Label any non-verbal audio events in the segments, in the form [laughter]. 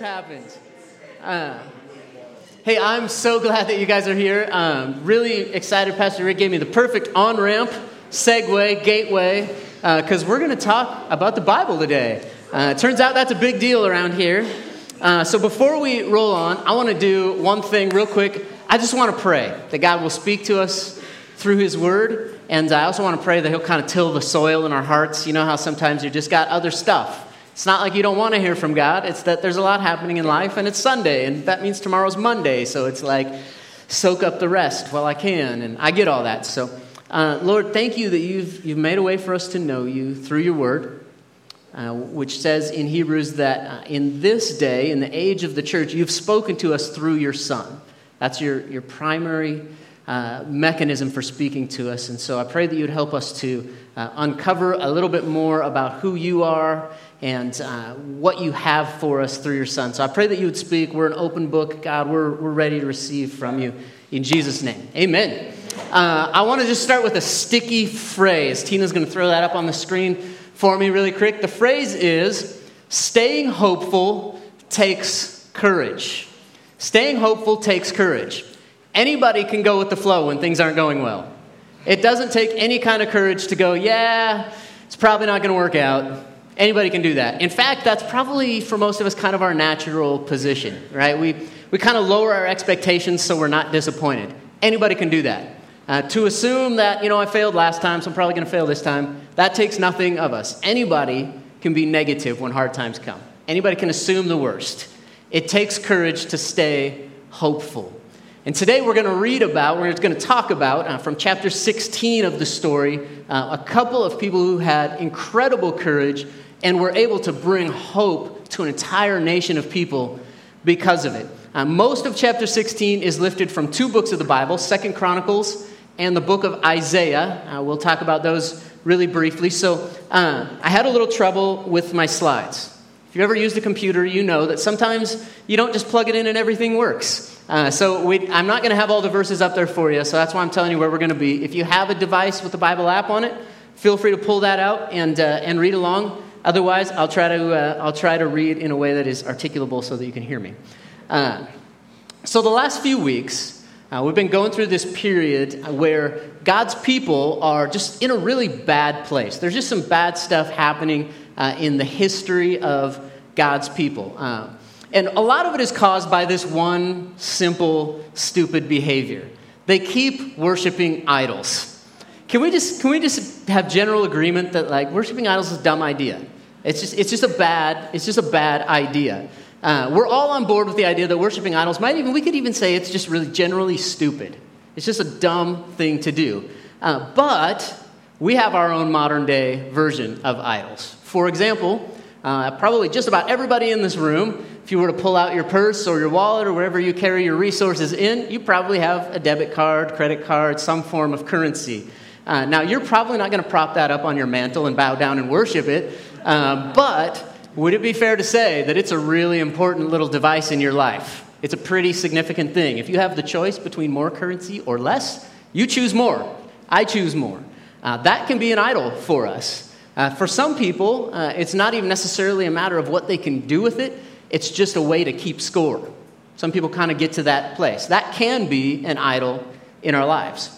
happened. Uh, hey, I'm so glad that you guys are here. Um, really excited. Pastor Rick gave me the perfect on ramp, segue, gateway, because uh, we're going to talk about the Bible today. Uh, turns out that's a big deal around here. Uh, so before we roll on, I want to do one thing real quick. I just want to pray that God will speak to us through His Word. And I also want to pray that He'll kind of till the soil in our hearts. You know how sometimes you just got other stuff it's not like you don't want to hear from God, it's that there's a lot happening in life, and it's Sunday, and that means tomorrow's Monday, so it's like, soak up the rest while I can, and I get all that. So, uh, Lord, thank you that you've, you've made a way for us to know you through your word, uh, which says in Hebrews that uh, in this day, in the age of the church, you've spoken to us through your Son. That's your, your primary uh, mechanism for speaking to us. And so I pray that you'd help us to uh, uncover a little bit more about who you are and uh, what you have for us through your Son. So I pray that you would speak. We're an open book, God. We're, we're ready to receive from you. In Jesus' name, amen. Uh, I want to just start with a sticky phrase. Tina's going to throw that up on the screen for me really quick. The phrase is staying hopeful takes courage. Staying hopeful takes courage. Anybody can go with the flow when things aren't going well. It doesn't take any kind of courage to go, yeah, it's probably not going to work out. Anybody can do that. In fact, that's probably for most of us kind of our natural position, right? We, we kind of lower our expectations so we're not disappointed. Anybody can do that. Uh, to assume that, you know, I failed last time, so I'm probably going to fail this time, that takes nothing of us. Anybody can be negative when hard times come. Anybody can assume the worst. It takes courage to stay hopeful. And today we're going to read about, we're going to talk about uh, from chapter 16 of the story, uh, a couple of people who had incredible courage and we're able to bring hope to an entire nation of people because of it. Uh, most of chapter 16 is lifted from two books of the Bible, Second Chronicles and the book of Isaiah. Uh, we'll talk about those really briefly. So uh, I had a little trouble with my slides. If you've ever used a computer, you know that sometimes you don't just plug it in and everything works. Uh, so we, I'm not going to have all the verses up there for you, so that's why I'm telling you where we're going to be. If you have a device with the Bible app on it, feel free to pull that out and, uh, and read along. Otherwise, I'll try to, uh, I'll try to read in a way that is articulable so that you can hear me. Uh, so, the last few weeks, uh, we've been going through this period where God's people are just in a really bad place. There's just some bad stuff happening uh, in the history of God's people. Uh, and a lot of it is caused by this one simple, stupid behavior. They keep worshiping idols. Can we just, can we just have general agreement that like worshiping idols is a dumb idea? It's just, it's just a bad, it's just a bad idea. Uh, we're all on board with the idea that worshiping idols might even, we could even say it's just really generally stupid. It's just a dumb thing to do. Uh, but we have our own modern day version of idols. For example, uh, probably just about everybody in this room, if you were to pull out your purse or your wallet or wherever you carry your resources in, you probably have a debit card, credit card, some form of currency. Uh, now, you're probably not going to prop that up on your mantle and bow down and worship it, uh, but would it be fair to say that it's a really important little device in your life? It's a pretty significant thing. If you have the choice between more currency or less, you choose more. I choose more. Uh, that can be an idol for us. Uh, for some people, uh, it's not even necessarily a matter of what they can do with it, it's just a way to keep score. Some people kind of get to that place. That can be an idol in our lives.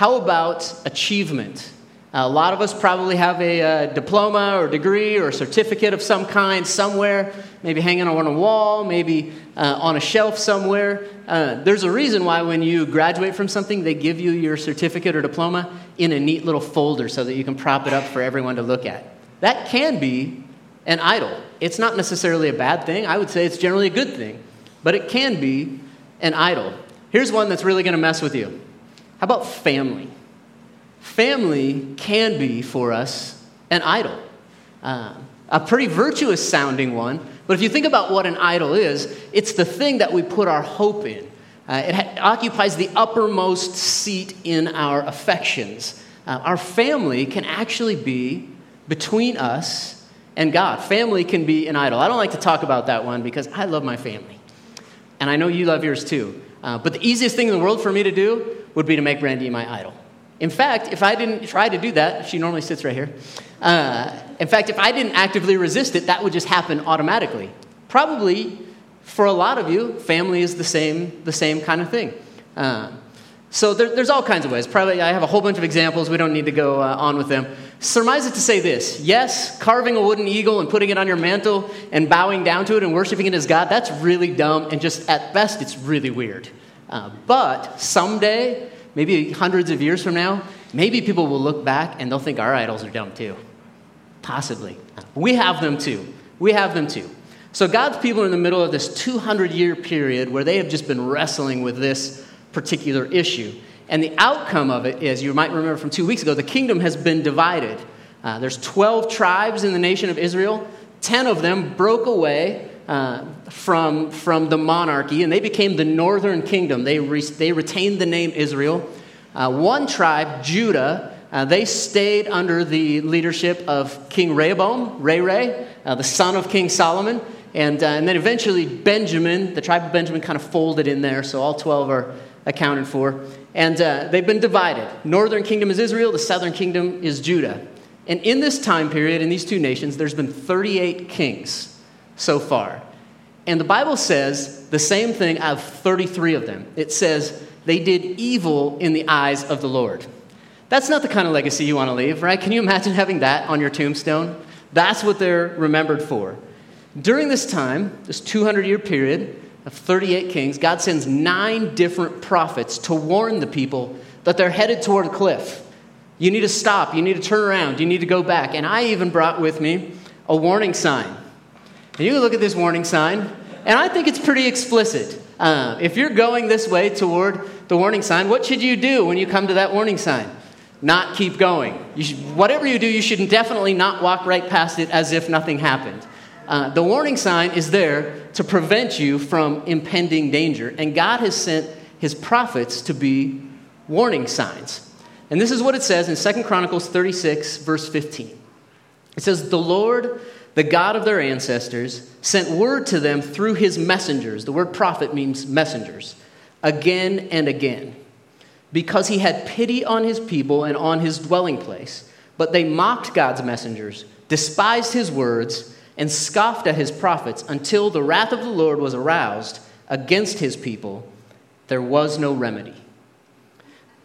How about achievement? A lot of us probably have a, uh, diploma or degree or a certificate of some kind somewhere, maybe hanging on a wall, maybe uh, on a shelf somewhere. Uh, there's a reason why when you graduate from something, they give you your certificate or diploma in a neat little folder so that you can prop it up for everyone to look at. That can be an idol. It's not necessarily a bad thing. I would say it's generally a good thing, but it can be an idol. Here's one that's really going to mess with you how about family? Family can be for us an idol, uh, a pretty virtuous sounding one. But if you think about what an idol is, it's the thing that we put our hope in. Uh, it ha- occupies the uppermost seat in our affections. Uh, our family can actually be between us and God. Family can be an idol. I don't like to talk about that one because I love my family. And I know you love yours too. Uh, but the easiest thing in the world for me to do would be to make Brandy my idol. In fact, if I didn't try to do that, she normally sits right here. Uh, in fact, if I didn't actively resist it, that would just happen automatically. Probably for a lot of you, family is the same, the same kind of thing. Uh, so there, there's all kinds of ways. Probably I have a whole bunch of examples. We don't need to go uh, on with them. Surmise it to say this yes, carving a wooden eagle and putting it on your mantle and bowing down to it and worshiping it as God, that's really dumb and just at best it's really weird. Uh, but someday, maybe hundreds of years from now, maybe people will look back and they'll think our idols are dumb too. Possibly. We have them too. We have them too. So God's people are in the middle of this 200 year period where they have just been wrestling with this particular issue. And the outcome of it is, you might remember from two weeks ago, the kingdom has been divided. Uh, there's 12 tribes in the nation of Israel. 10 of them broke away uh, from, from the monarchy, and they became the northern kingdom. They, re- they retained the name Israel. Uh, one tribe, Judah, uh, they stayed under the leadership of King Rehoboam, Ray Ray, uh, the son of King Solomon. And, uh, and then eventually Benjamin, the tribe of Benjamin, kind of folded in there, so all 12 are accounted for. And uh, they've been divided. Northern kingdom is Israel, the southern kingdom is Judah. And in this time period, in these two nations, there's been 38 kings so far. And the Bible says the same thing out of 33 of them. It says they did evil in the eyes of the Lord. That's not the kind of legacy you want to leave, right? Can you imagine having that on your tombstone? That's what they're remembered for. During this time, this 200 year period, of 38 kings, God sends nine different prophets to warn the people that they're headed toward a cliff. You need to stop. You need to turn around. You need to go back. And I even brought with me a warning sign. And you look at this warning sign, and I think it's pretty explicit. Uh, if you're going this way toward the warning sign, what should you do when you come to that warning sign? Not keep going. You should, whatever you do, you should definitely not walk right past it as if nothing happened. Uh, the warning sign is there to prevent you from impending danger. And God has sent his prophets to be warning signs. And this is what it says in Second Chronicles 36, verse 15. It says, The Lord, the God of their ancestors, sent word to them through his messengers. The word prophet means messengers, again and again, because he had pity on his people and on his dwelling place. But they mocked God's messengers, despised his words, and scoffed at his prophets until the wrath of the Lord was aroused against his people. There was no remedy.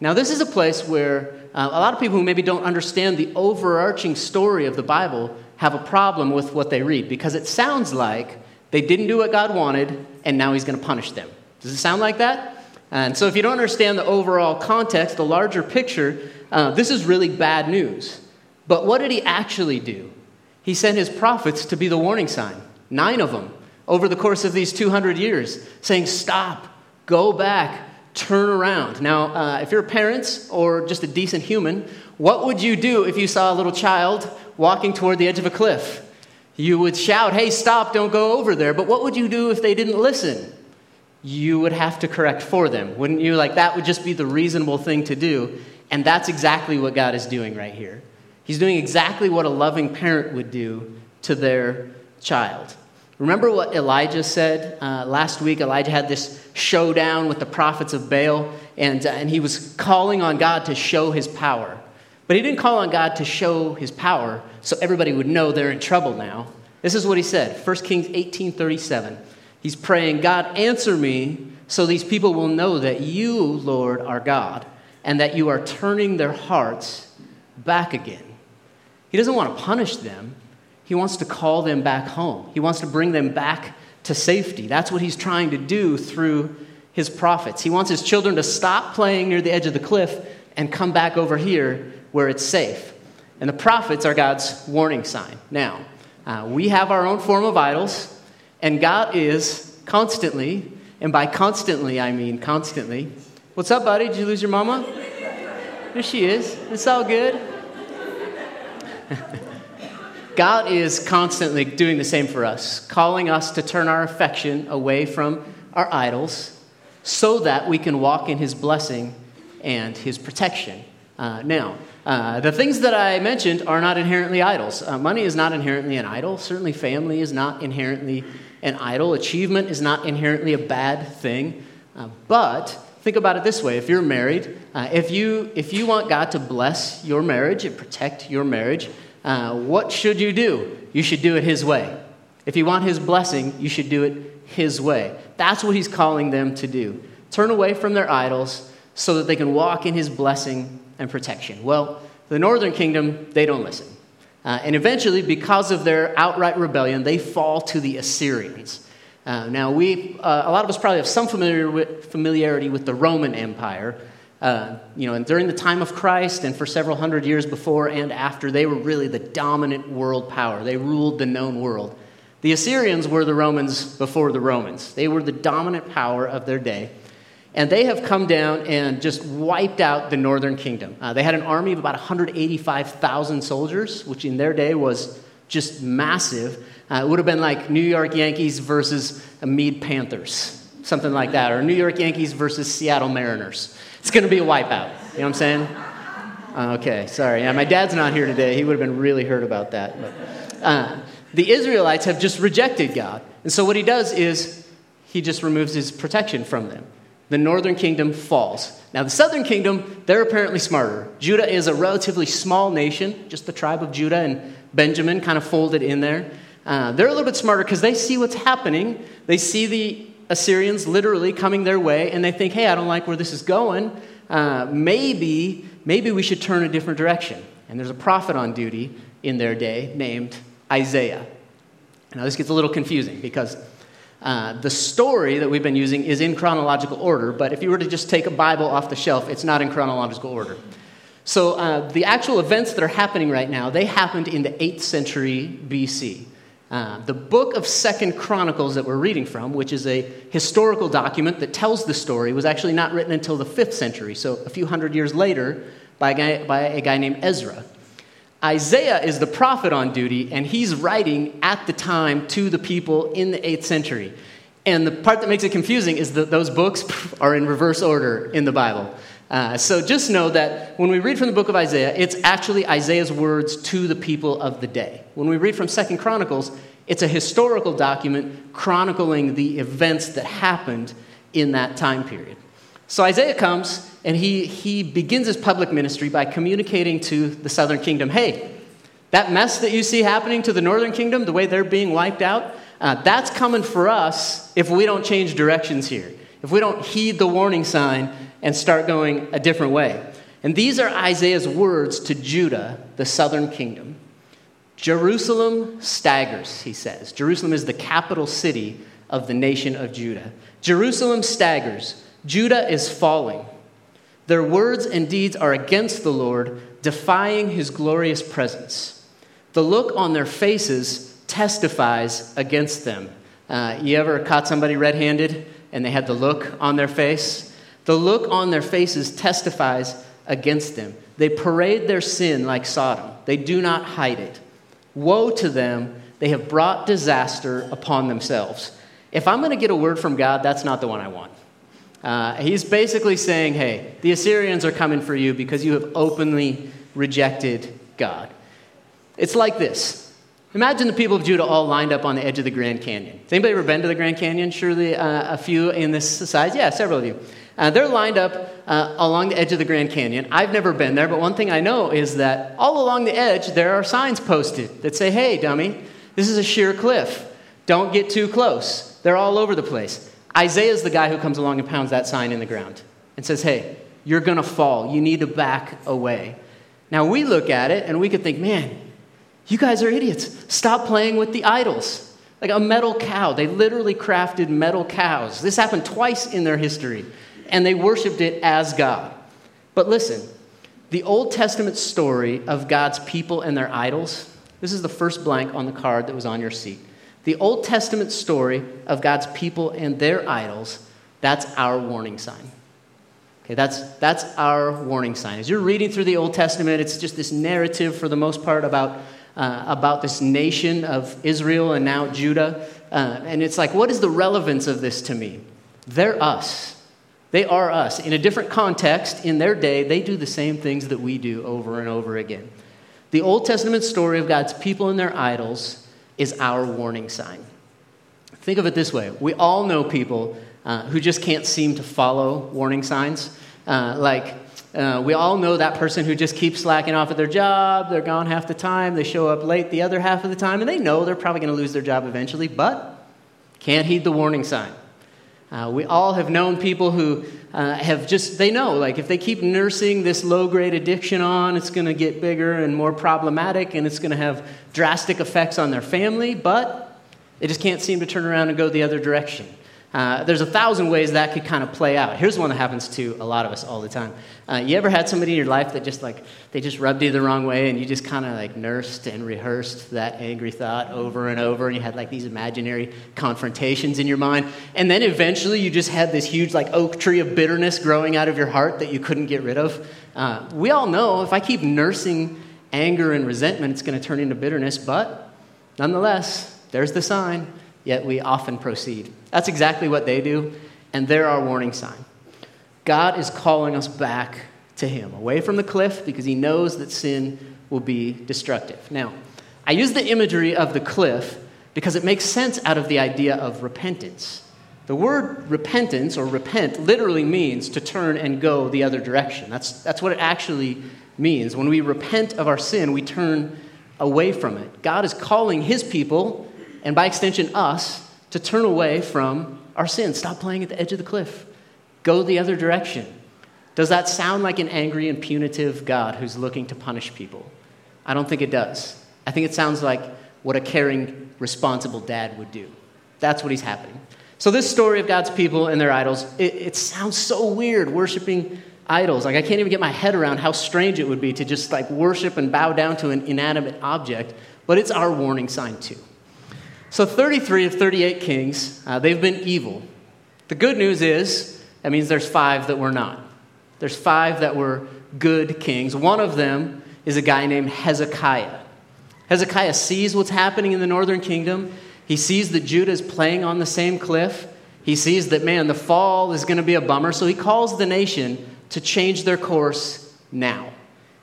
Now, this is a place where uh, a lot of people who maybe don't understand the overarching story of the Bible have a problem with what they read because it sounds like they didn't do what God wanted and now he's going to punish them. Does it sound like that? And so, if you don't understand the overall context, the larger picture, uh, this is really bad news. But what did he actually do? He sent his prophets to be the warning sign, nine of them, over the course of these 200 years, saying, Stop, go back, turn around. Now, uh, if you're parents or just a decent human, what would you do if you saw a little child walking toward the edge of a cliff? You would shout, Hey, stop, don't go over there. But what would you do if they didn't listen? You would have to correct for them, wouldn't you? Like, that would just be the reasonable thing to do. And that's exactly what God is doing right here. He's doing exactly what a loving parent would do to their child. Remember what Elijah said uh, last week? Elijah had this showdown with the prophets of Baal, and, uh, and he was calling on God to show his power. But he didn't call on God to show his power so everybody would know they're in trouble now. This is what he said 1 Kings 18:37. He's praying, God, answer me so these people will know that you, Lord, are God, and that you are turning their hearts back again. He doesn't want to punish them. He wants to call them back home. He wants to bring them back to safety. That's what he's trying to do through his prophets. He wants his children to stop playing near the edge of the cliff and come back over here where it's safe. And the prophets are God's warning sign. Now, uh, we have our own form of idols, and God is constantly, and by constantly, I mean constantly. What's up, buddy? Did you lose your mama? There she is. It's all good. [laughs] God is constantly doing the same for us, calling us to turn our affection away from our idols so that we can walk in His blessing and His protection. Uh, now, uh, the things that I mentioned are not inherently idols. Uh, money is not inherently an idol. Certainly, family is not inherently an idol. Achievement is not inherently a bad thing. Uh, but think about it this way if you're married, uh, if, you, if you want God to bless your marriage and protect your marriage, uh, what should you do? You should do it His way. If you want his blessing, you should do it his way. That's what he's calling them to do. Turn away from their idols so that they can walk in his blessing and protection. Well, the northern kingdom, they don't listen. Uh, and eventually, because of their outright rebellion, they fall to the Assyrians. Uh, now, we, uh, a lot of us probably have some familiar with, familiarity with the Roman Empire. Uh, you know, and during the time of Christ and for several hundred years before and after, they were really the dominant world power. They ruled the known world. The Assyrians were the Romans before the Romans. They were the dominant power of their day. And they have come down and just wiped out the northern kingdom. Uh, they had an army of about 185,000 soldiers, which in their day was just massive. Uh, it would have been like New York Yankees versus Meade Panthers, something like that, or New York Yankees versus Seattle Mariners. It's going to be a wipeout. You know what I'm saying? Uh, okay, sorry. Yeah, my dad's not here today. He would have been really hurt about that. But, uh, the Israelites have just rejected God. And so what he does is he just removes his protection from them the northern kingdom falls. Now, the southern kingdom, they're apparently smarter. Judah is a relatively small nation, just the tribe of Judah and Benjamin kind of folded in there. Uh, they're a little bit smarter because they see what's happening. They see the Assyrians literally coming their way, and they think, hey, I don't like where this is going. Uh, maybe, maybe we should turn a different direction. And there's a prophet on duty in their day named Isaiah. Now, this gets a little confusing because uh, the story that we've been using is in chronological order, but if you were to just take a Bible off the shelf, it's not in chronological order. So uh, the actual events that are happening right now, they happened in the 8th century BC. Uh, the book of Second Chronicles that we're reading from, which is a historical document that tells the story, was actually not written until the 5th century, so a few hundred years later, by a guy, by a guy named Ezra. Isaiah is the prophet on duty, and he's writing at the time to the people in the 8th century. And the part that makes it confusing is that those books [laughs] are in reverse order in the Bible. Uh, so just know that when we read from the book of Isaiah, it's actually Isaiah's words to the people of the day. When we read from Second Chronicles, it's a historical document chronicling the events that happened in that time period. So Isaiah comes and he, he begins his public ministry by communicating to the southern kingdom hey, that mess that you see happening to the northern kingdom, the way they're being wiped out, uh, that's coming for us if we don't change directions here, if we don't heed the warning sign and start going a different way. And these are Isaiah's words to Judah, the southern kingdom. Jerusalem staggers, he says. Jerusalem is the capital city of the nation of Judah. Jerusalem staggers. Judah is falling. Their words and deeds are against the Lord, defying his glorious presence. The look on their faces testifies against them. Uh, you ever caught somebody red handed and they had the look on their face? The look on their faces testifies against them. They parade their sin like Sodom, they do not hide it. Woe to them, they have brought disaster upon themselves. If I'm going to get a word from God, that's not the one I want. Uh, he's basically saying, hey, the Assyrians are coming for you because you have openly rejected God. It's like this. Imagine the people of Judah all lined up on the edge of the Grand Canyon. Has anybody ever been to the Grand Canyon? Surely uh, a few in this size. Yeah, several of you. Uh, they're lined up uh, along the edge of the Grand Canyon. I've never been there, but one thing I know is that all along the edge there are signs posted that say, hey, dummy, this is a sheer cliff. Don't get too close. They're all over the place. Isaiah is the guy who comes along and pounds that sign in the ground and says, Hey, you're going to fall. You need to back away. Now, we look at it and we could think, man, you guys are idiots. Stop playing with the idols. Like a metal cow. They literally crafted metal cows. This happened twice in their history, and they worshiped it as God. But listen, the Old Testament story of God's people and their idols, this is the first blank on the card that was on your seat. The Old Testament story of God's people and their idols, that's our warning sign. Okay, that's, that's our warning sign. As you're reading through the Old Testament, it's just this narrative for the most part about, uh, about this nation of Israel and now Judah. Uh, and it's like, what is the relevance of this to me? They're us. They are us. In a different context, in their day, they do the same things that we do over and over again. The Old Testament story of God's people and their idols is our warning sign. Think of it this way we all know people uh, who just can't seem to follow warning signs. Uh, like, Uh, we all know that person who just keeps slacking off at their job. They're gone half the time. They show up late the other half of the time, and they know they're probably going to lose their job eventually, but can't heed the warning sign. Uh, we all have known people who uh, have just, they know, like, if they keep nursing this low grade addiction on, it's going to get bigger and more problematic, and it's going to have drastic effects on their family, but they just can't seem to turn around and go the other direction. Uh, there's a thousand ways that could kind of play out. Here's one that happens to a lot of us all the time. Uh, you ever had somebody in your life that just like they just rubbed you the wrong way, and you just kind of like nursed and rehearsed that angry thought over and over, and you had like these imaginary confrontations in your mind, and then eventually you just had this huge like oak tree of bitterness growing out of your heart that you couldn't get rid of. Uh, we all know if I keep nursing anger and resentment, it's going to turn into bitterness, but nonetheless, there's the sign yet we often proceed. That's exactly what they do, and they're our warning sign. God is calling us back to Him, away from the cliff, because He knows that sin will be destructive. Now, I use the imagery of the cliff because it makes sense out of the idea of repentance. The word repentance or repent literally means to turn and go the other direction. That's, that's what it actually means. When we repent of our sin, we turn away from it. God is calling His people and by extension, us, to turn away from our sin. Stop playing at the edge of the cliff. Go the other direction. Does that sound like an angry and punitive God who's looking to punish people? I don't think it does. I think it sounds like what a caring, responsible dad would do. That's what he's happening. So, this story of God's people and their idols, it, it, sounds so weird worshiping idols. Like, I can't even get my head around how strange it would be to just like worship and bow down to an inanimate object, but it's our warning sign too. So, 33 of 38 kings, uh, they've been evil. The good news is, that means there's five that were not. There's five that were good kings. One of them is a guy named Hezekiah. Hezekiah sees what's happening in the northern kingdom. He sees that Judah is playing on the same cliff. He sees that, man, the fall is going to be a bummer. So he calls the nation to change their course now.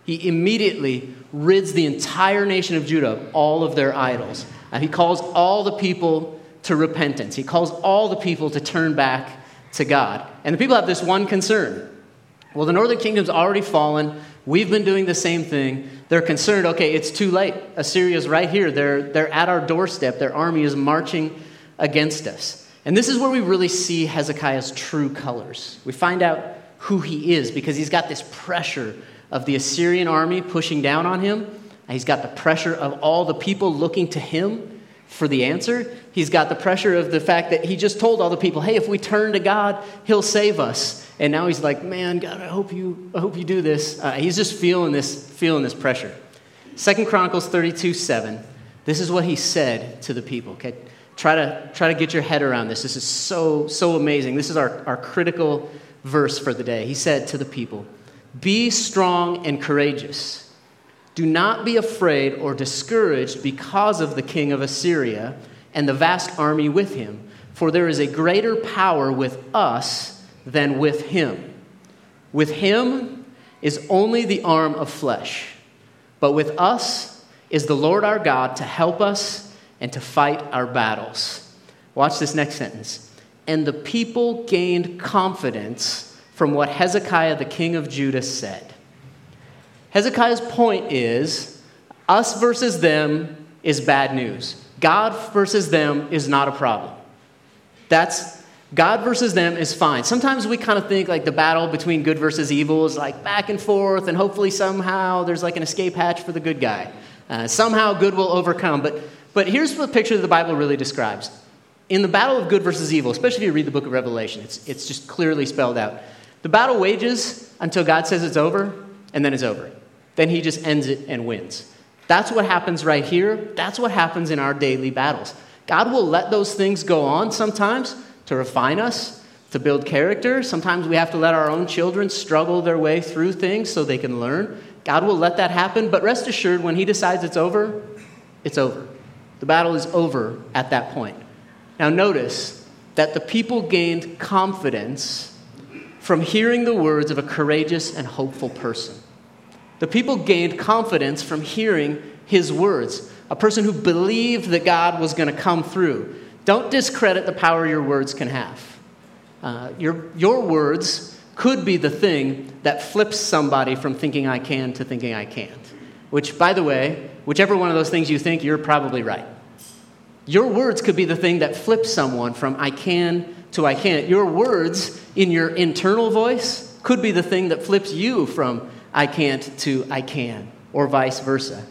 He immediately rids the entire nation of Judah of all of their idols. Uh, he calls all the people to repentance. He calls all the people to turn back to God. And the people have this one concern. Well, the northern kingdom's already fallen. We've been doing the same thing. They're concerned, okay, it's too late. Assyria's right here. They're, they're at our doorstep. Their army is marching against us. And this is where we really see Hezekiah's true colors. We find out who he is because he's got this pressure of the Assyrian army pushing down on him. He's got the pressure of all the people looking to him for the answer. He's got the pressure of the fact that he just told all the people, hey, if we turn to God, he'll save us. And now he's like, man, God, I hope you, I hope you do this. Uh, he's just feeling this, feeling this pressure. Second Chronicles 32, 7. This is what he said to the people. Okay? Try to, try to get your head around this. This is so, so amazing. This is our, our critical verse for the day. He said to the people, Be strong and courageous. Do not be afraid or discouraged because of the king of Assyria and the vast army with him, for there is a greater power with us than with him. With him is only the arm of flesh, but with us is the Lord our God to help us and to fight our battles. Watch this next sentence. And the people gained confidence from what Hezekiah the king of Judah said. Hezekiah's point is us versus them is bad news. God versus them is not a problem. That's God versus them is fine. Sometimes we kind of think like the battle between good versus evil is like back and forth, and hopefully somehow there's like an escape hatch for the good guy. Uh, somehow good will overcome. But, but here's the picture that the Bible really describes. In the battle of good versus evil, especially if you read the book of Revelation, it's, it's just clearly spelled out. The battle wages until God says it's over, and then it's over then he just ends it and wins. That's what happens right here. That's what happens in our daily battles. God will let those things go on sometimes to refine us, to build character. Sometimes we have to let our own children struggle their way through things so they can learn. God will let that happen, but rest assured, when He decides it's over, it's over. The battle is over at that point. Now, notice that the people gained confidence from hearing the words of a courageous and hopeful person. The people gained confidence from hearing his words. A person who believed that God was going to come through. Don't discredit the power your words can have. Uh, your, your words could be the thing that flips somebody from thinking I can to thinking I can't. Which, by the way, whichever one of those things you think, you're probably right. Your words could be the thing that flips someone from I can to I can't. Your words in your internal voice could be the thing that flips you from I can't to I can, or vice versa.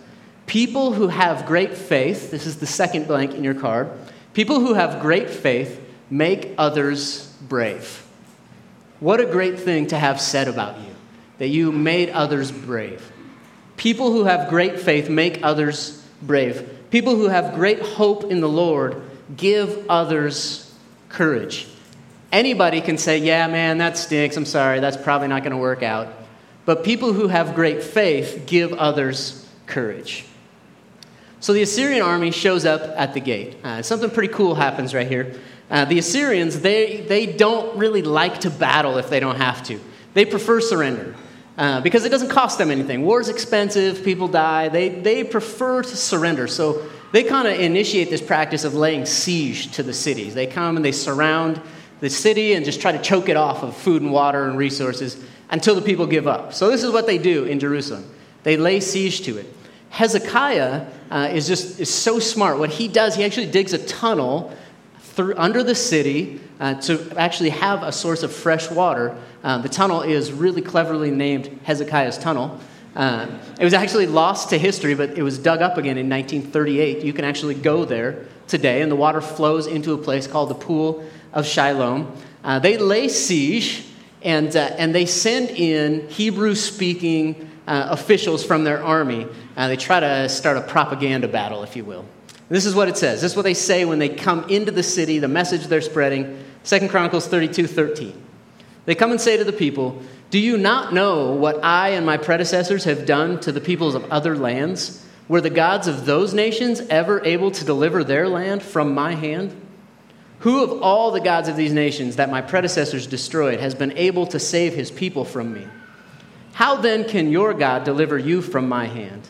People who have great faith, this is the second blank in your card, people who have great faith make others brave. What a great thing to have said about you, that you made others brave. People who have great faith make others brave. People who have great hope in the Lord give others courage. Anybody can say, Yeah, man, that stinks. I'm sorry. That's probably not going to work out. But people who have great faith give others courage. So the Assyrian army shows up at the gate. Uh, something pretty cool happens right here. Uh, the Assyrians, they, they don't really like to battle if they don't have to. They prefer surrender uh, because it doesn't cost them anything. War's expensive, people die. They, they prefer to surrender. So they kind of initiate this practice of laying siege to the cities. They come and they surround the city and just try to choke it off of food and water and resources until the people give up. So, this is what they do in Jerusalem they lay siege to it. Hezekiah uh, is just is so smart. What he does, he actually digs a tunnel through, under the city uh, to actually have a source of fresh water. Uh, the tunnel is really cleverly named Hezekiah's Tunnel. Uh, it was actually lost to history, but it was dug up again in 1938. You can actually go there today, and the water flows into a place called the Pool of Shiloh. Uh, they lay siege and, uh, and they send in Hebrew speaking uh, officials from their army. Uh, they try to start a propaganda battle, if you will. This is what it says. This is what they say when they come into the city, the message they're spreading. 2 Chronicles 32 13. They come and say to the people, Do you not know what I and my predecessors have done to the peoples of other lands? Were the gods of those nations ever able to deliver their land from my hand? Who of all the gods of these nations that my predecessors destroyed has been able to save his people from me? How then can your God deliver you from my hand?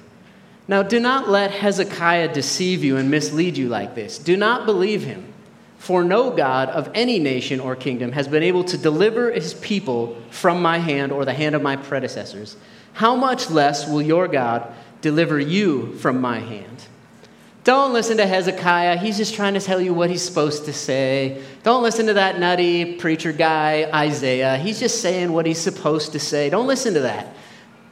Now, do not let Hezekiah deceive you and mislead you like this. Do not believe him. For no God of any nation or kingdom has been able to deliver his people from my hand or the hand of my predecessors. How much less will your God deliver you from my hand? Don't listen to Hezekiah. He's just trying to tell you what he's supposed to say. Don't listen to that nutty preacher guy, Isaiah. He's just saying what he's supposed to say. Don't listen to that.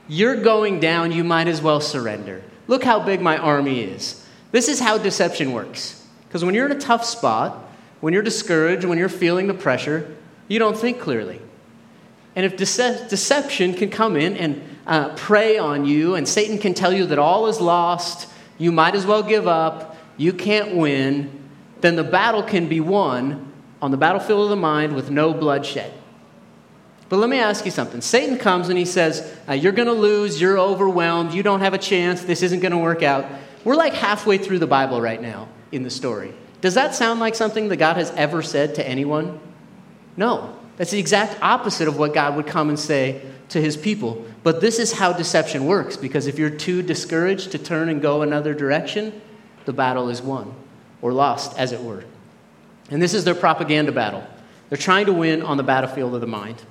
You're going down, you might as well surrender. Look how big my army is. This is how deception works. Because when you're in a tough spot, when you're discouraged, when you're feeling the pressure, you don't think clearly. And if dece- deception can come in and uh, prey on you, and Satan can tell you that all is lost, you might as well give up, you can't win, then the battle can be won on the battlefield of the mind with no bloodshed. But let me ask you something. Satan comes and he says, uh, You're going to lose, you're overwhelmed, you don't have a chance, this isn't going to work out. We're like halfway through the Bible right now in the story. Does that sound like something that God has ever said to anyone? No. That's the exact opposite of what God would come and say to his people. But this is how deception works because if you're too discouraged to turn and go another direction, the battle is won or lost, as it were. And this is their propaganda battle. They're trying to win on the battlefield of the mind.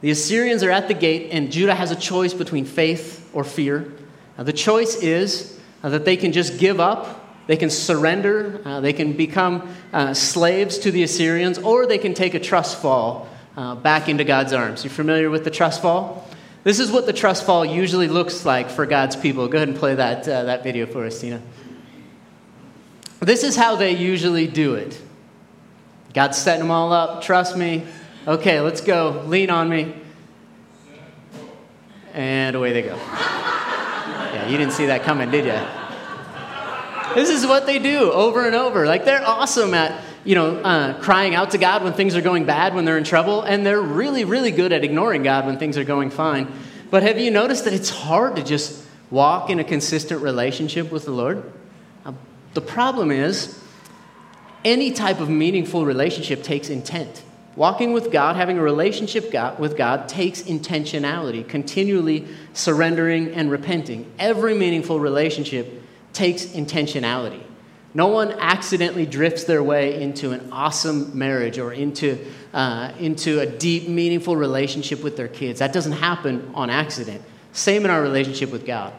The Assyrians are at the gate, and Judah has a choice between faith or fear. Now, the choice is uh, that they can just give up, they can surrender, uh, they can become uh, slaves to the Assyrians, or they can take a trust fall uh, back into God's arms. You're familiar with the trust fall? This is what the trust fall usually looks like for God's people. Go ahead and play that, uh, that video for us, Tina. This is how they usually do it. God's setting them all up. Trust me. Okay, let's go. Lean on me. And away they go. Yeah, you didn't see that coming, did you? This is what they do over and over. Like, they're awesome at you know, uh, crying out to God when things are going bad, when they're in trouble, and they're really, really good at ignoring God when things are going fine. But have you noticed that it's hard to just walk in a consistent relationship with the Lord? Uh, the problem is, any type of meaningful relationship takes intent. Walking with God, having a relationship with God, takes intentionality, continually surrendering and repenting. Every meaningful relationship takes intentionality. No one accidentally drifts their way into an awesome marriage or into, uh, into a deep, meaningful relationship with their kids. That doesn't happen on accident. Same in our relationship with God.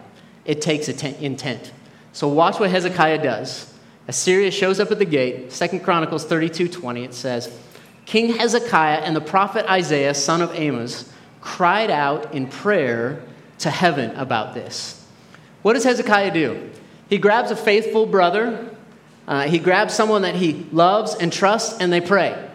It takes intent. So watch what Hezekiah does. Assyria shows up at the gate. Second Chronicles 32 20, it says, King Hezekiah and the prophet Isaiah, son of Amos, cried out in prayer to heaven about this. What does Hezekiah do? He grabs a faithful brother, uh, he grabs someone that he loves and trusts, and they pray.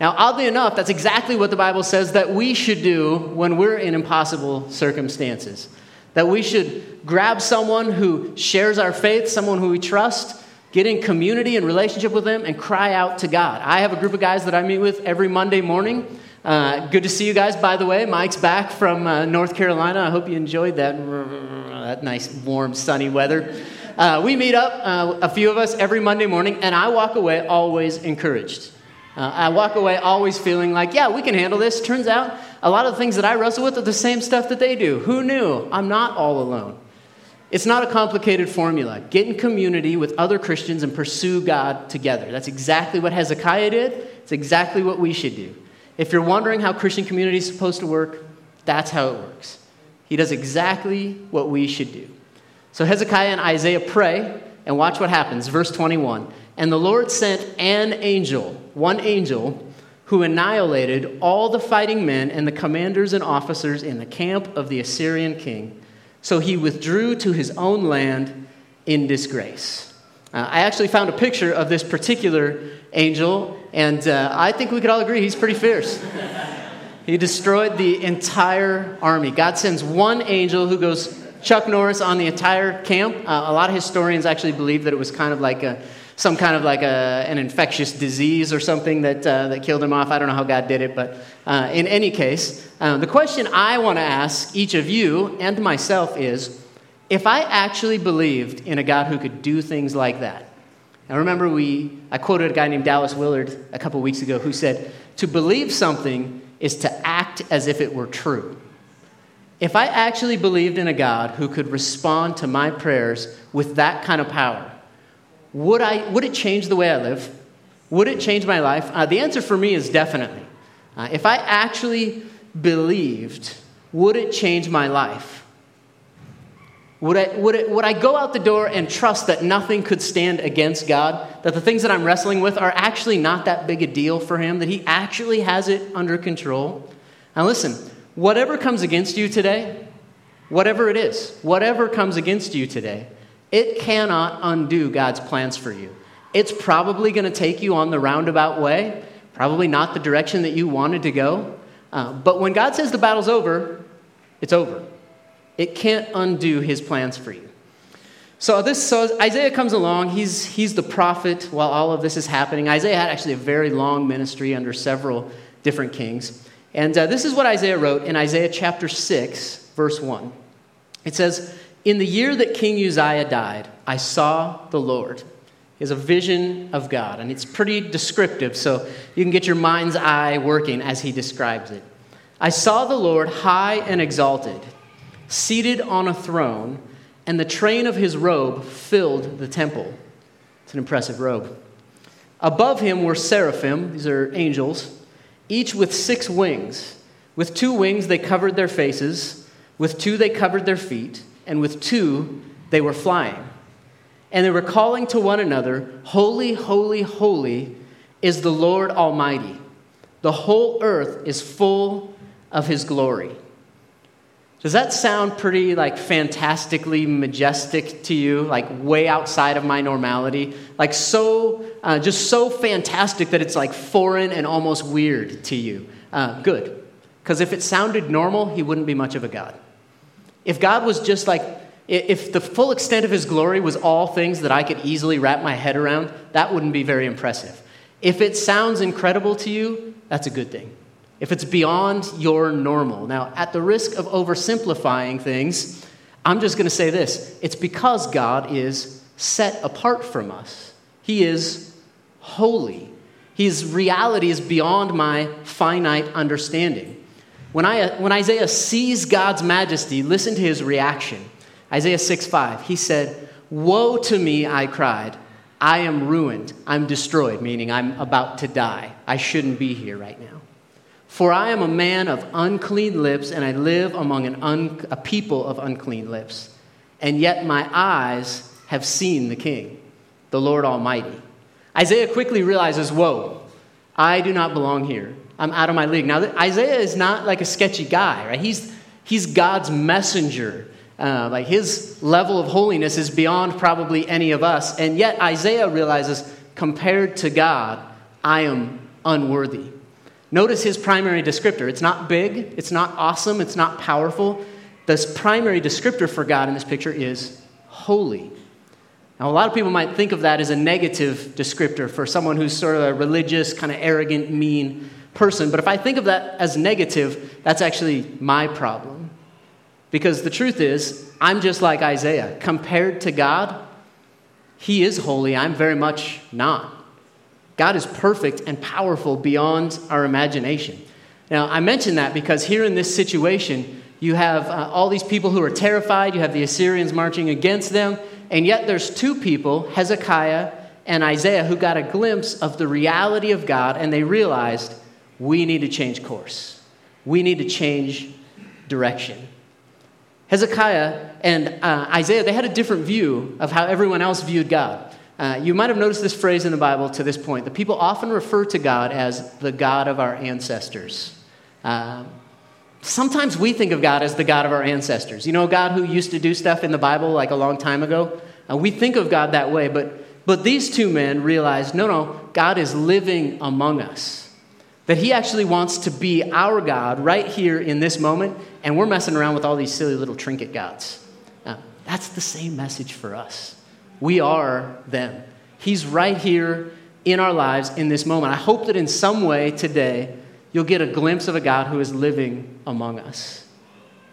Now, oddly enough, that's exactly what the Bible says that we should do when we're in impossible circumstances. That we should grab someone who shares our faith, someone who we trust, get in community and relationship with them, and cry out to God. I have a group of guys that I meet with every Monday morning. Uh, good to see you guys, by the way. Mike's back from uh, North Carolina. I hope you enjoyed that, that nice, warm, sunny weather. Uh, we meet up, uh, a few of us, every Monday morning, and I walk away always encouraged. Uh, I walk away always feeling like, yeah, we can handle this. Turns out a lot of the things that I wrestle with are the same stuff that they do. Who knew? I'm not all alone. It's not a complicated formula. Get in community with other Christians and pursue God together. That's exactly what Hezekiah did. It's exactly what we should do. If you're wondering how Christian community is supposed to work, that's how it works. He does exactly what we should do. So Hezekiah and Isaiah pray, and watch what happens. Verse 21 And the Lord sent an angel, one angel, who annihilated all the fighting men and the commanders and officers in the camp of the Assyrian king. So he withdrew to his own land in disgrace. Uh, I actually found a picture of this particular angel, and uh, I think we could all agree he's pretty fierce. [laughs] he destroyed the entire army. God sends one angel who goes Chuck Norris on the entire camp. Uh, a lot of historians actually believe that it was kind of like a, some kind of like a, an infectious disease or something that, uh, that killed him off. I don't know how God did it, but uh, in any case, uh, the question I want to ask each of you and myself is if I actually believed in a God who could do things like that. Now, remember, we, I quoted a guy named Dallas Willard a couple weeks ago who said, To believe something is to act as if it were true. If I actually believed in a God who could respond to my prayers with that kind of power, would, I, would it change the way I live? Would it change my life? Uh, the answer for me is definitely. Uh, if I actually believed, would it change my life? Would I, would, it, would I go out the door and trust that nothing could stand against God? That the things that I'm wrestling with are actually not that big a deal for Him? That He actually has it under control? Now, listen, Whatever comes against you today, whatever it is, whatever comes against you today, it cannot undo God's plans for you. It's probably going to take you on the roundabout way, probably not the direction that you wanted to go. Uh, but when God says the battle's over, it's over. It can't undo his plans for you. So this so Isaiah comes along, he's he's the prophet while all of this is happening. Isaiah had actually a very long ministry under several different kings. And uh, this is what Isaiah wrote in Isaiah chapter 6, verse 1. It says, In the year that King Uzziah died, I saw the Lord. Is a vision of God, and it's pretty descriptive, so you can get your mind's eye working as he describes it. I saw the Lord high and exalted, seated on a throne, and the train of his robe filled the temple. It's an impressive robe. Above him were seraphim, these are angels each with six wings. With two wings they covered their faces, with two they covered their feet, and with two they were flying. And they were calling to one another, Holy, holy, holy is the Lord Almighty. The whole earth is full of his glory. Does that sound pretty like fantastically majestic to you? Like way outside of my normality? Like so, uh, just so fantastic that it's like foreign and almost weird to you? Uh, good. Because if it sounded normal, he wouldn't be much of a God. If God was just like, if the full extent of his glory was all things that I could easily wrap my head around, that wouldn't be very impressive. If it sounds incredible to you, that's a good thing if it's beyond your normal. Now, at the risk of oversimplifying things, I'm just going to say this it's because God is set apart from us, He is holy. His reality is beyond my finite understanding. When, I, when Isaiah sees God's majesty, listen to his reaction. Isaiah 6 5, he said, Woe to me, I cried. I am ruined. I'm destroyed, meaning I'm about to die. I shouldn't be here right now. For I am a man of unclean lips, and I live among an un- a people of unclean lips. And yet my eyes have seen the King, the Lord Almighty. Isaiah quickly realizes, Whoa, I do not belong here. I'm out of my league. Now, Isaiah is not like a sketchy guy, right? He's, he's God's messenger. Uh, like his level of holiness is beyond probably any of us. And yet, Isaiah realizes, compared to God, I am unworthy. Notice his primary descriptor. It's not big, it's not awesome, it's not powerful. The primary descriptor for God in this picture is holy. Now, a lot of people might think of that as a negative descriptor for someone who's sort of a religious, kind of arrogant, mean person. But if I think of that as negative, that's actually my problem. Because the truth is, I'm just like Isaiah. Compared to God, He is holy. I'm very much not. God is perfect and powerful beyond our imagination. Now, I mention that because here in this situation, you have uh, all these people who are terrified, you have the Assyrians marching against them, and yet there's two people, Hezekiah and Isaiah, who got a glimpse of the reality of God, and they realized we need to change course. We need to change direction. Hezekiah and uh, Isaiah, they had a different view of how everyone else viewed God. Uh, you might have noticed this phrase in the Bible to this point. The people often refer to God as the God of our ancestors. Uh, sometimes we think of God as the God of our ancestors. You know, God who used to do stuff in the Bible like a long time ago? Uh, we think of God that way, but, but these two men realized no, no, God is living among us. That He actually wants to be our God right here in this moment, and we're messing around with all these silly little trinket gods. Now, that's the same message for us. We are them. He's right here in our lives in this moment. I hope that in some way today you'll get a glimpse of a God who is living among us.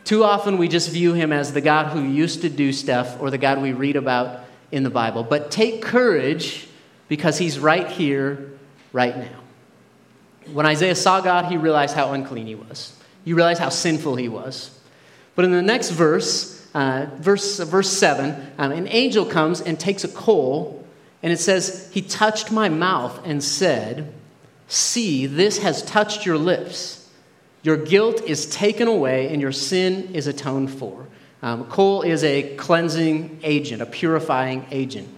Too often we just view him as the God who used to do stuff or the God we read about in the Bible. But take courage because he's right here, right now. When Isaiah saw God, he realized how unclean he was. He realized how sinful he was. But in the next verse, uh, verse, verse 7, um, an angel comes and takes a coal, and it says, He touched my mouth and said, See, this has touched your lips. Your guilt is taken away, and your sin is atoned for. Um, coal is a cleansing agent, a purifying agent.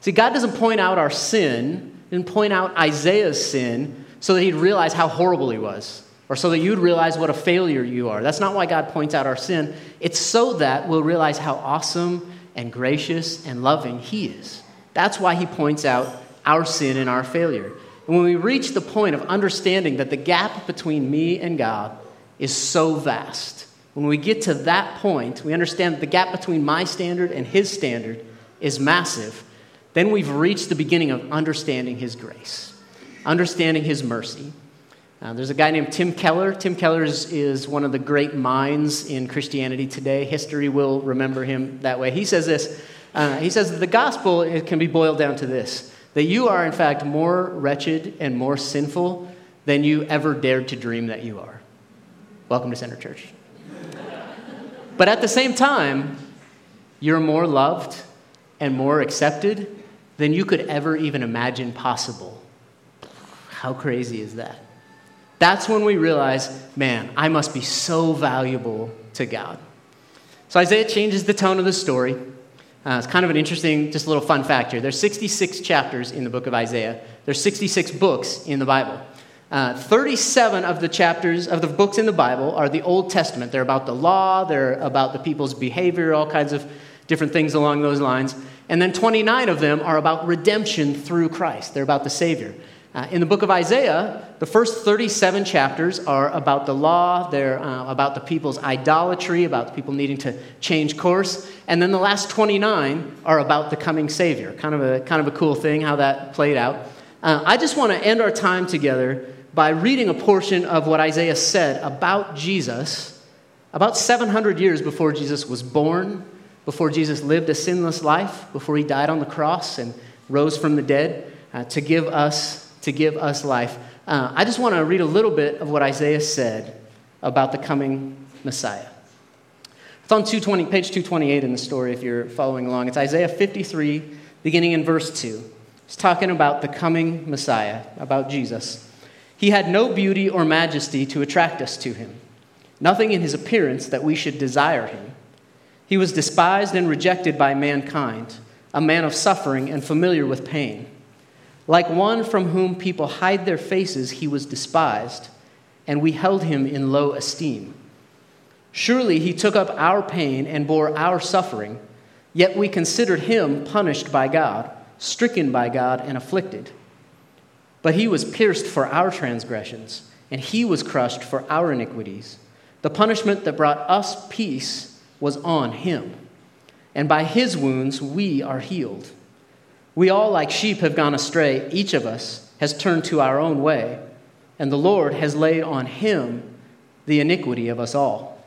See, God doesn't point out our sin, didn't point out Isaiah's sin so that he'd realize how horrible he was, or so that you'd realize what a failure you are. That's not why God points out our sin. It's so that we'll realize how awesome and gracious and loving he is. That's why he points out our sin and our failure. And when we reach the point of understanding that the gap between me and God is so vast, when we get to that point, we understand that the gap between my standard and his standard is massive, then we've reached the beginning of understanding his grace understanding his mercy. Uh, there's a guy named Tim Keller. Tim Keller is, one of the great minds in Christianity today. History will remember him that way. He says this uh, He says that the gospel can be boiled down to this that you are, in fact, more wretched and more sinful than you ever dared to dream that you are. Welcome to Center Church. but at the same time, you're more loved and more accepted than you could ever even imagine possible how crazy is that? That's when we realize, man, I must be so valuable to God. So Isaiah changes the tone of the story. Uh, it's kind of an interesting, just a little fun fact here. There's 66 chapters in the book of Isaiah. There's 66 books in the Bible. Uh, 37 of the chapters of the books in the Bible are the Old Testament. They're about the law, they're about the people's behavior, all kinds of different things along those lines. And then 29 of them are about redemption through Christ. They're about the Savior. Uh, in the book of Isaiah, the first 37 chapters are about the law, they're uh, about the people's idolatry, about the people needing to change course. And then the last 29 are about the coming Savior. Kind of a, kind of a cool thing how that played out. Uh, I just want to end our time together by reading a portion of what Isaiah said about Jesus about 700 years before Jesus was born, before Jesus lived a sinless life, before he died on the cross and rose from the dead uh, to give us to give us life. Uh, I just want to read a little bit of what Isaiah said about the coming Messiah. It's on 220, page 228 in the story if you're following along. It's Isaiah 53, beginning in verse 2. It's talking about the coming Messiah, about Jesus. He had no beauty or majesty to attract us to him, nothing in his appearance that we should desire him. He was despised and rejected by mankind, a man of suffering and familiar with pain. Like one from whom people hide their faces, he was despised, and we held him in low esteem. Surely he took up our pain and bore our suffering, yet we considered him punished by God stricken by God, and afflicted. But he was pierced for our transgressions, and he was crushed for our iniquities. The punishment that brought us peace was on him, and by his wounds we are healed. We all, like sheep, have gone astray. Each of us has turned to our own way, and the Lord has laid on him the iniquity of us all.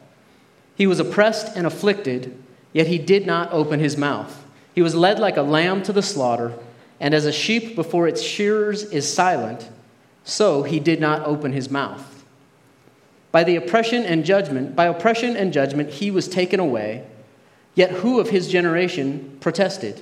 He was oppressed and afflicted, yet he did not open his mouth. He was led like a lamb to the slaughter, and as a sheep before its shearers is silent, so he did not open his mouth. By the oppression and judgment, by oppression and judgment he was taken away. Yet who of his generation protested?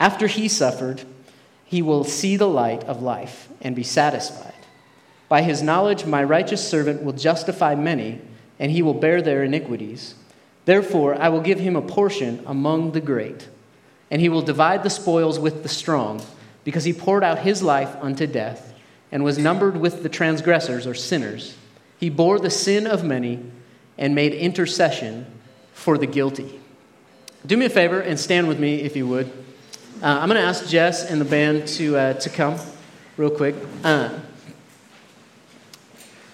After he suffered, he will see the light of life and be satisfied. By his knowledge, my righteous servant will justify many, and he will bear their iniquities. Therefore, I will give him a portion among the great, and he will divide the spoils with the strong, because he poured out his life unto death, and was numbered with the transgressors or sinners. He bore the sin of many and made intercession for the guilty. Do me a favor and stand with me if you would. Uh, I'm going to ask Jess and the band to, uh, to come real quick. Uh,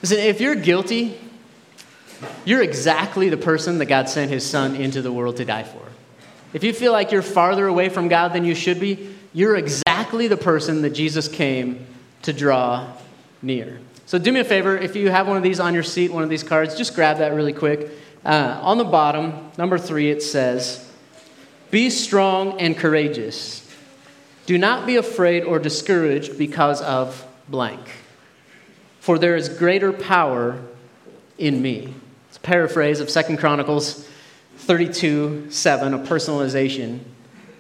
listen, if you're guilty, you're exactly the person that God sent his son into the world to die for. If you feel like you're farther away from God than you should be, you're exactly the person that Jesus came to draw near. So do me a favor, if you have one of these on your seat, one of these cards, just grab that really quick. Uh, on the bottom, number three, it says, Be strong and courageous. Do not be afraid or discouraged because of blank. For there is greater power in me It's a paraphrase of Second Chronicles 32 7, a personalization,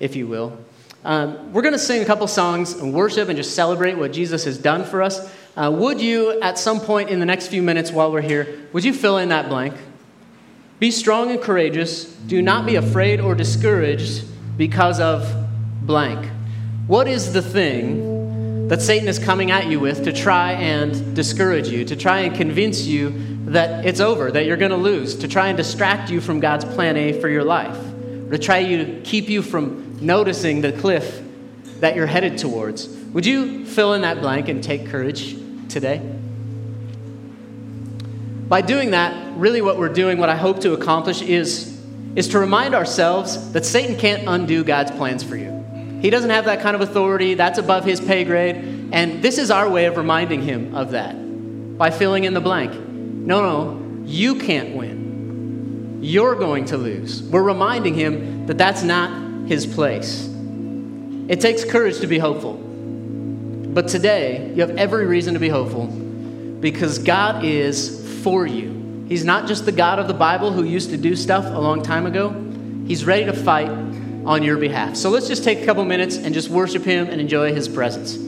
if you will. Um, we're going to sing a couple songs and worship and just celebrate what Jesus has done for us. Uh, would you, at some point in the next few minutes while we're here, would you fill in that blank? Be strong and courageous. Do not be afraid or discouraged because of blank. What is the thing that Satan is coming at you with to try and discourage you, to try and convince you that it's over, that you're going to lose, to try and distract you from God's plan A for your life, or to try to keep you from noticing the cliff that you're headed towards. Would you fill in that blank and take courage today? By doing that, really what we're doing, what I hope to accomplish is, is to remind ourselves that Satan can't undo God's plans for you. He doesn't have that kind of authority, that's above his pay grade, and this is our way of reminding him of that by filling in the blank. No, no, you can't win. You're going to lose. We're reminding him that that's not his place. It takes courage to be hopeful. But today, you have every reason to be hopeful because God is for you. He's not just the God of the Bible who used to do stuff a long time ago, He's ready to fight on your behalf. So let's just take a couple minutes and just worship Him and enjoy His presence.